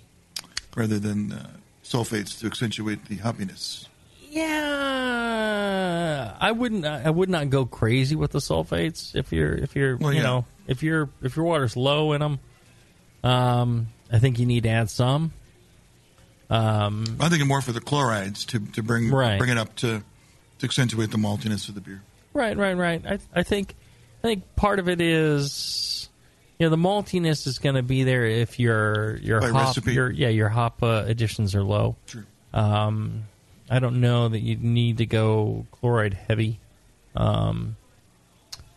rather than uh, sulfates to accentuate the hoppiness. Yeah, I wouldn't. I would not go crazy with the sulfates if you're if you're Well, you yeah. know if you're if your water's low in them. Um, I think you need to add some. Um, I'm thinking more for the chlorides to to bring Right. bring it up to to accentuate the maltiness of the beer. Right, right, right. I, I think, I think part of it is, you know, the maltiness is going to be there if your your By hop, recipe. your yeah, your hop uh, additions are low. True. Um, I don't know that you need to go chloride heavy, um,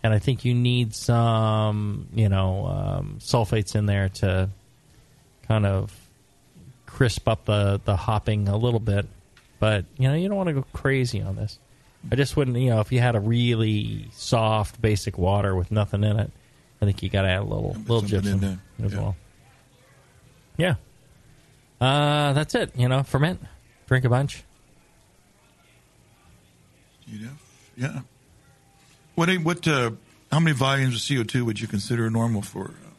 and I think you need some, you know, um, sulfates in there to kind of crisp up the the hopping a little bit. But you know, you don't want to go crazy on this. I just wouldn't, you know, if you had a really soft, basic water with nothing in it, I think you got to add a little, little something in gypsum there. as well. Yeah, uh, that's it. You know, ferment, drink a bunch. You know? Yeah. What what uh, how many volumes of CO two would you consider normal for? Uh,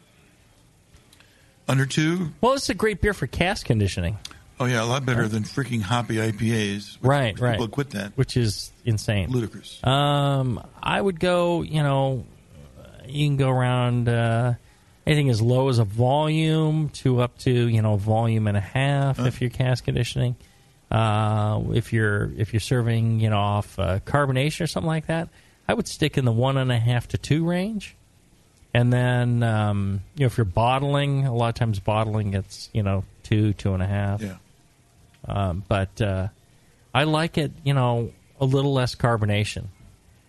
under two? Well, it's a great beer for cask conditioning. Oh yeah, a lot better than freaking hoppy IPAs. right, right. People quit that. which is insane, ludicrous. Um, I would go. You know, you can go around uh, anything as low as a volume to up to you know volume and a half if you're cask conditioning. Uh, if you're if you're serving you know off uh, carbonation or something like that, I would stick in the one and a half to two range. And then um, you know if you're bottling, a lot of times bottling gets you know two two and a half. Yeah. Um, but uh, I like it, you know, a little less carbonation.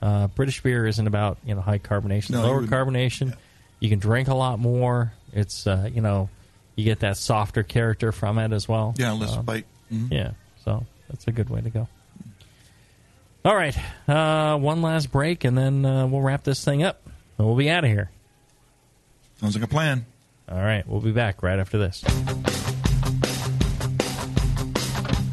Uh, British beer isn't about you know high carbonation, No, you lower wouldn't- carbonation. You can drink a lot more. It's uh, you know, you you get that softer character from it as well. Yeah, less So, bite. Mhm. Yeah, so that's a good way to go. All right, uh, one last break, and then uh, we'll wrap this thing up. And we'll be out of here. Sounds like a plan. All right, we'll be back right after this.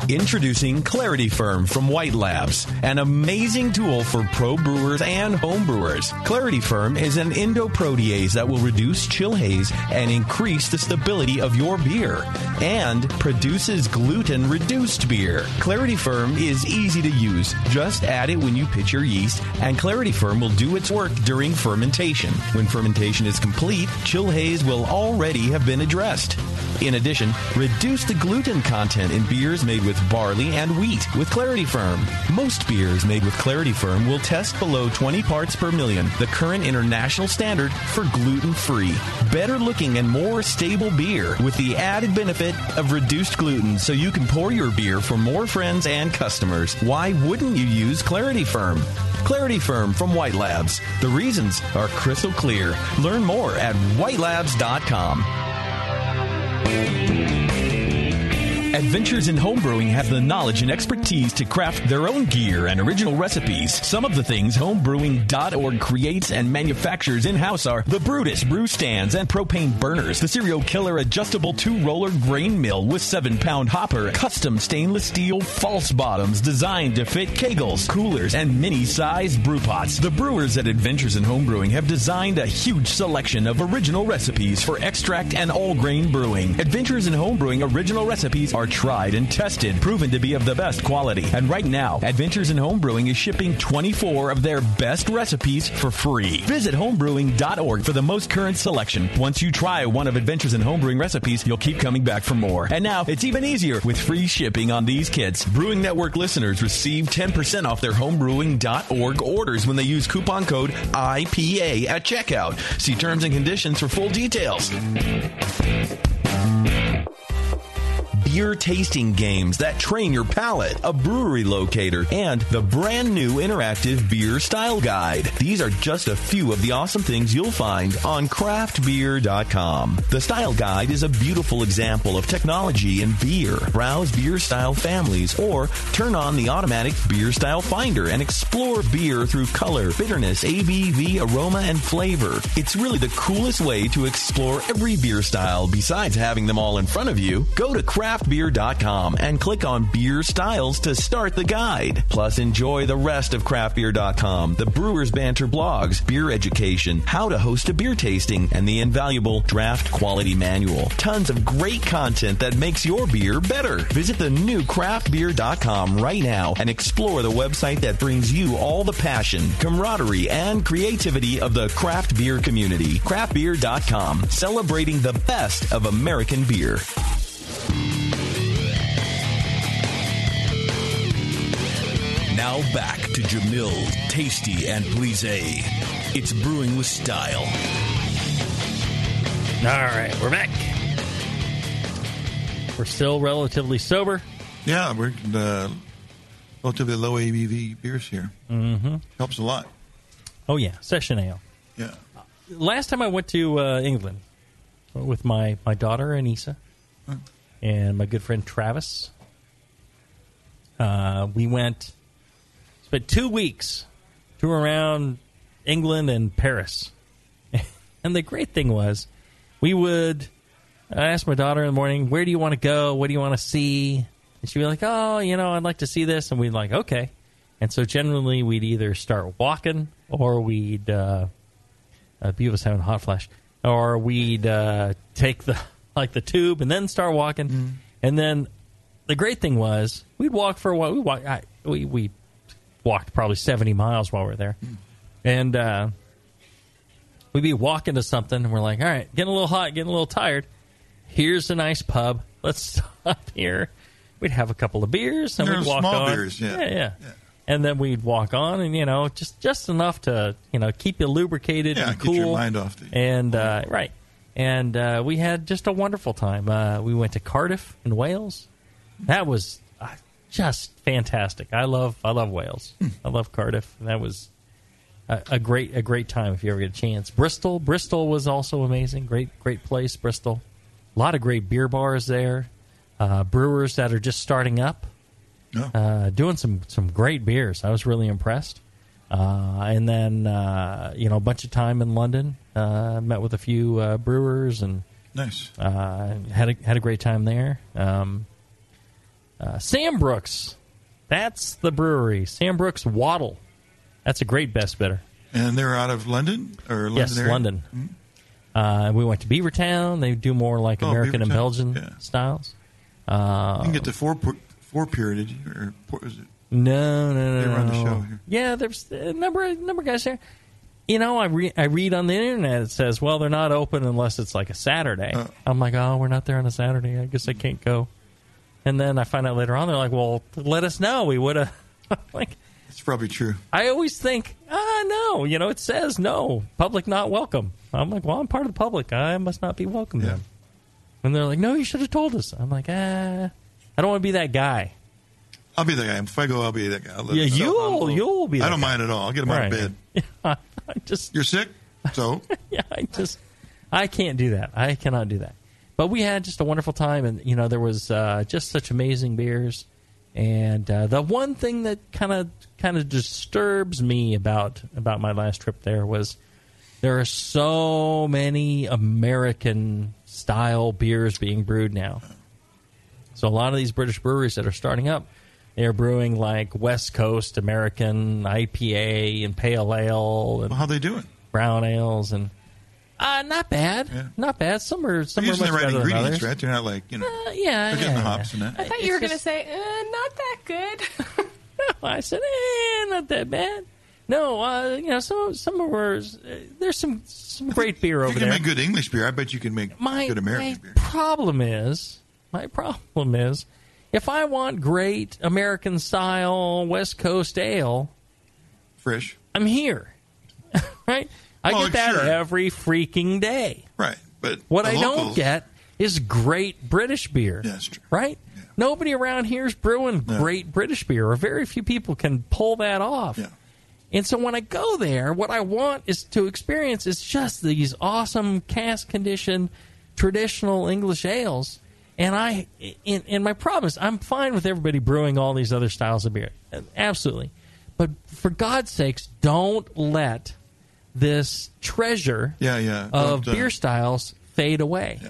Introducing Clarity Ferm from White Labs, an amazing tool for pro brewers and home brewers. Clarity Ferm is an endoprotease that will reduce chill haze and increase the stability of your beer and produces gluten reduced beer. Clarity Ferm is easy to use. Just add it when you pitch your yeast, and Clarity Ferm will do its work during fermentation. When fermentation is complete, chill haze will already have been addressed. In addition, reduce the gluten content in beers made with barley and wheat with Clarity Ferm. Most beers made with Clarity Ferm will test below 20 parts per million, the current international standard for gluten free. Better looking and more stable beer with the added benefit of reduced gluten so you can pour your beer for more friends and customers. Why wouldn't you use Clarity Ferm? Clarity Ferm from White Labs. The reasons are crystal clear. Learn more at whitelabs.com. Adventures in Homebrewing have the knowledge and expertise to craft their own gear and original recipes. Some of the things homebrewing.org creates and manufactures in-house are the Brutus brew stands and propane burners, the Cereal Killer adjustable two-roller grain mill with seven-pound hopper, custom stainless steel false bottoms designed to fit keggles, coolers, and mini-sized brew pots. The brewers at Adventures in Homebrewing have designed a huge selection of original recipes for extract and all-grain brewing. Adventures in Homebrewing original recipes are tried and tested, proven to be of the best quality. And right now, Adventures in Homebrewing is shipping 24 of their best recipes for free. Visit homebrewing.org for the most current selection. Once you try one of Adventures in Homebrewing recipes, you'll keep coming back for more. And now, it's even easier with free shipping on these kits. Brewing Network listeners receive 10% off their homebrewing.org orders when they use coupon code IPA at checkout. See terms and conditions for full details beer tasting games that train your palate, a brewery locator, and the brand new interactive beer style guide. These are just a few of the awesome things you'll find on craftbeer.com. The style guide is a beautiful example of technology in beer. Browse beer style families or turn on the automatic beer style finder and explore beer through color, bitterness, ABV, aroma, and flavor. It's really the coolest way to explore every beer style besides having them all in front of you. Go to craftbeer.com and click on beer styles to start the guide. Plus, enjoy the rest of craftbeer.com, the Brewers Banter blogs, beer education, how to host a beer tasting, and the invaluable draft quality manual. Tons of great content that makes your beer better. Visit the new craftbeer.com right now and explore the website that brings you all the passion, camaraderie, and creativity of the craft beer community. Craftbeer.com, celebrating the best of American beer. Now back to Jamil, Tasty, and Please. It's brewing with style. All right, we're back. We're still relatively sober. Yeah, we're uh, relatively low ABV beers here. Mm-hmm. Helps a lot. Oh yeah, session ale. Yeah. Last time I went to uh, England with my my daughter Anissa and my good friend Travis. Uh, we went spent two weeks to around England and Paris, and the great thing was we would. I asked my daughter in the morning, "Where do you want to go? What do you want to see?" And she'd be like, "Oh, you know, I'd like to see this," and we'd like, "Okay." And so generally, we'd either start walking or we'd uh, uh, Beavis having a hot flash, or we'd uh, take the like the tube and then start walking. And then the great thing was we'd walk for a while. We walk, I, we we walked probably seventy miles while we are there, and uh, we'd be walking to something, and we're like, all right, getting a little hot, getting a little tired. Here's a nice pub. Let's stop here. We'd have a couple of beers, and They're we'd walk small on. beers, yeah. yeah, And then we'd walk on, and you know, just just enough to you know keep you lubricated Yeah, and get cool, your mind off the- and uh, right. And uh, we had just a wonderful time. Uh, we went to Cardiff in Wales. That was uh, just fantastic. I love I love Wales. I love Cardiff. That was a, a great a great time if you ever get a chance. Bristol Bristol was also amazing. Great great place. Bristol A lot of great beer bars there. Uh, brewers that are just starting up, uh, doing some some great beers. I was really impressed. Uh, and then uh, you know a bunch of time in London. Uh, met with a few uh, brewers and Nice. uh, had a, had a great time there. Um, uh, Sambrook's, that's the brewery. Sam Brooks Wandle. That's a great best bitter. And they're out of London or London yes, area? London. Mhm. Uh, we went to Beavertown. They do more like Oh, American and. Belgian Yeah. styles. Uh, you can get the four pu- four period or four, is it? No, no, no. They were on the show here. Yeah, there's a number of number of guys there. You know, I re- I read on the internet it says, well, they're not open unless it's like a Saturday. I'm like, oh, we're not there on a Saturday. I guess I can't go. And then I find out later on, they're like, well, let us know. We would have. like, It's probably true. I always think, ah, no. You know, it says no, public not welcome. I'm like, well, I'm part of the public. I must not be welcome then. And they're like, no, you should have told us. I'm like, ah, I don't want to be that guy. I'll be that guy. If I go, I'll be that guy. Yeah, you'll you'll be. I don't guy. mind at all. I'll get him out of bed. Yeah, I just You're sick, so yeah, I just I can't do that. I cannot do that. But we had just a wonderful time, and you know there was uh, just such amazing beers. And uh, the one thing that kind of kind of disturbs me about about my last trip there was there are so many American style beers being brewed now. So a lot of these British breweries that are starting up, they are brewing like West Coast American IPA and pale ale. And how they doing? Brown ales and uh, not bad, not bad. Some are some they're are using much the right ingredients, others. right? They're not like you know. Uh, yeah, they're getting yeah, the hops yeah. and that. I thought you were going to say, uh, not that good. I said, eh, not that bad. No, uh, you know, some some of ours. Uh, there's some some great beer over You over can there. make good English beer. I bet you can make my, good American my beer. problem is my problem is if I want great American style West Coast ale, fresh. I'm here, right? I Oh, get that sure. every freaking day. Right, but what I don't get is great British beer. Yeah, that's true. Right? Nobody around here is brewing great British beer, or very few people can pull that off. And so when I go there, what I want is to experience is just these awesome cask conditioned traditional English ales. And I, and, and my problem is, I'm fine with everybody brewing all these other styles of beer, absolutely. But for God's sakes, don't let this treasure Yeah, yeah. of Don't, uh, beer styles fade away.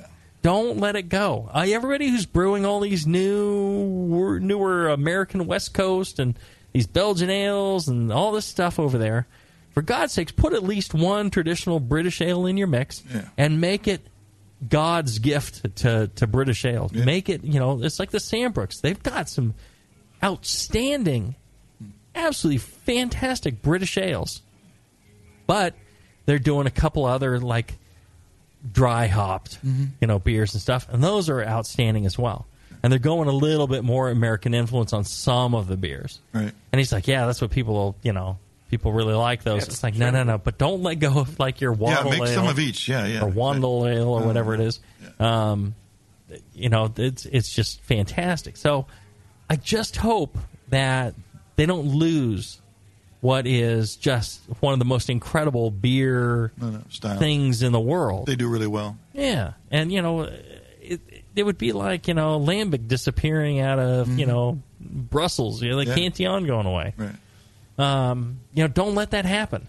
Don't let it go. Uh, everybody who's brewing all these new, newer American West Coast and these Belgian ales and all this stuff over there, for God's sakes, put at least one traditional British ale in your mix and make it God's gift to, to British ale. Make it, you know, it's like the Sambrooks. They've got some outstanding, absolutely fantastic British ales but they're doing a couple other like dry hopped, you know, beers and stuff, and those are outstanding as well. And they're going a little bit more American influence on some of the beers. Right. And he's like, "Yeah, that's what people, will, you know, people really like those." Yeah, it's like, no, no, no, but don't let go of like your Yeah, Wandle make ale some of each. Yeah, yeah. or wandle ale or Uh, whatever it is. Um, you know, it's it's just fantastic. So I just hope that they don't lose what is just one of the most incredible beer No, no, things in the world. They do really well. Yeah, and you know, it, it would be like you know lambic disappearing out of you know Brussels, you know, like Mm-hmm. Yeah. Cantillon going away. Right. Um, you know, don't let that happen.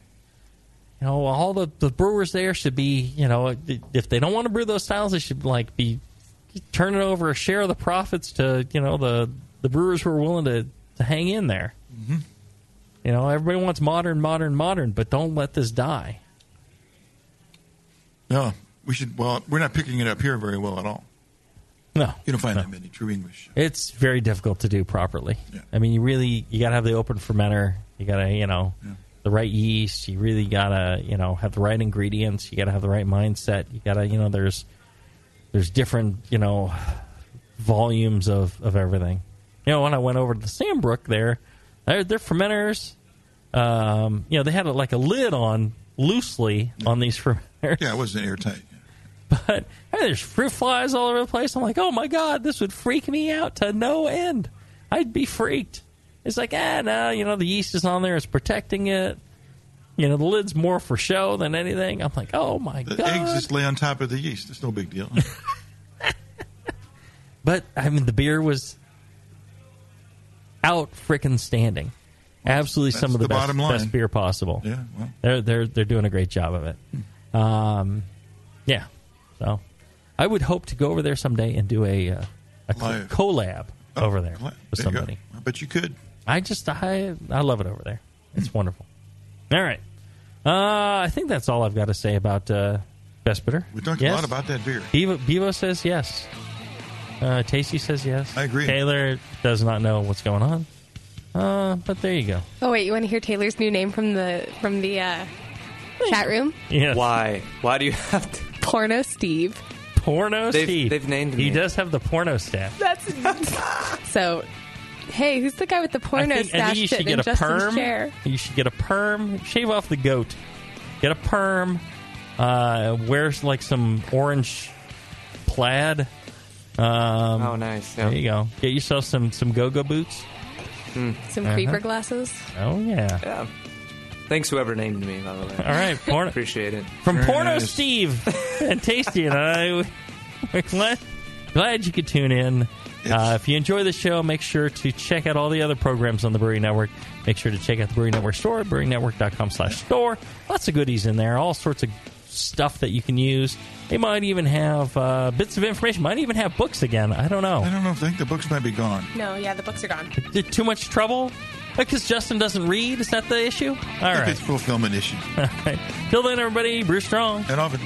You know, all the, the brewers there should be, you know, if they don't want to brew those styles, they should like be turning over a share of the profits to you know the the brewers who are willing to to hang in there. Mm-hmm. You know, everybody wants modern, modern, modern, but don't let this die. No, we should. Well, we're not picking it up here very well at all. No, you don't find that many true English. It's very difficult to do properly. Yeah. I mean, you really you got to have the open fermenter. You got to you know the right yeast. You really got to you know have the right ingredients. You got to have the right mindset. You got to you know there's there's different you know volumes of of everything. You know, when I went over to the Sambrook there, their their fermenters, um, you know, they had a, like a lid on loosely on these fermenters. Yeah, it wasn't airtight. But hey, there's fruit flies all over the place. I'm like, oh my god, this would freak me out to no end. I'd be freaked. It's like, ah, no, you know, the yeast is on there, it's protecting it. You know, the lid's more for show than anything. I'm like, oh my God. The god. eggs just lay on top of the yeast. It's no big deal. But I mean, the beer was out frickin' standing. Absolutely, some of the, the best, best beer possible. Yeah, well. they're they're they're doing a great job of it. Um, yeah, so I would hope to go over there someday and do a uh, a co- collab Oh, over there with there you go. somebody. I bet you could. I just I I love it over there. It's wonderful. All right, uh, I think that's all I've got to say about uh, Best Bitter. We talked Yes? a lot about that beer. Bevo, Bevo says yes. Uh, Tasty says yes. I agree. Taylor does not know what's going on. Uh, but there you go. Oh wait, you want to hear Taylor's new name from the from the uh, chat room? Yes. Why? Why do you have to? Porno Steve. Porno They've- Steve. they've named him. He me. does have the porno staff. That's so. Hey, who's the guy with the porno I think, I stash think you should sitting get a Justin's perm. chair? You should get a perm. Shave off the goat. Get a perm. Uh, wear like some orange plaid. Um, Oh, nice. Yeah. There you go. Get yourself some some go go boots. Some Uh-huh. creeper glasses. Oh yeah. Yeah. Thanks, whoever named me, by the way. All right, porno. Appreciate it. From Very Porno nice. Steve and Tasty and I, we're glad, glad you could tune in. Uh, if you enjoy the show, make sure to check out all the other programs on the Brewing Network. Make sure to check out the Brewing Network store, brewerynetwork.com slash store. Lots of goodies in there, all sorts of stuff that you can use. They might even have uh, bits of information, might even have books again. I don't know. I don't know. I think the books might be gone. No, yeah, the books are gone. Did too much trouble? Because Justin doesn't read? Is that the issue? All I think right. it's fulfillment issue. All right. Till then, everybody, Brew strong. And often.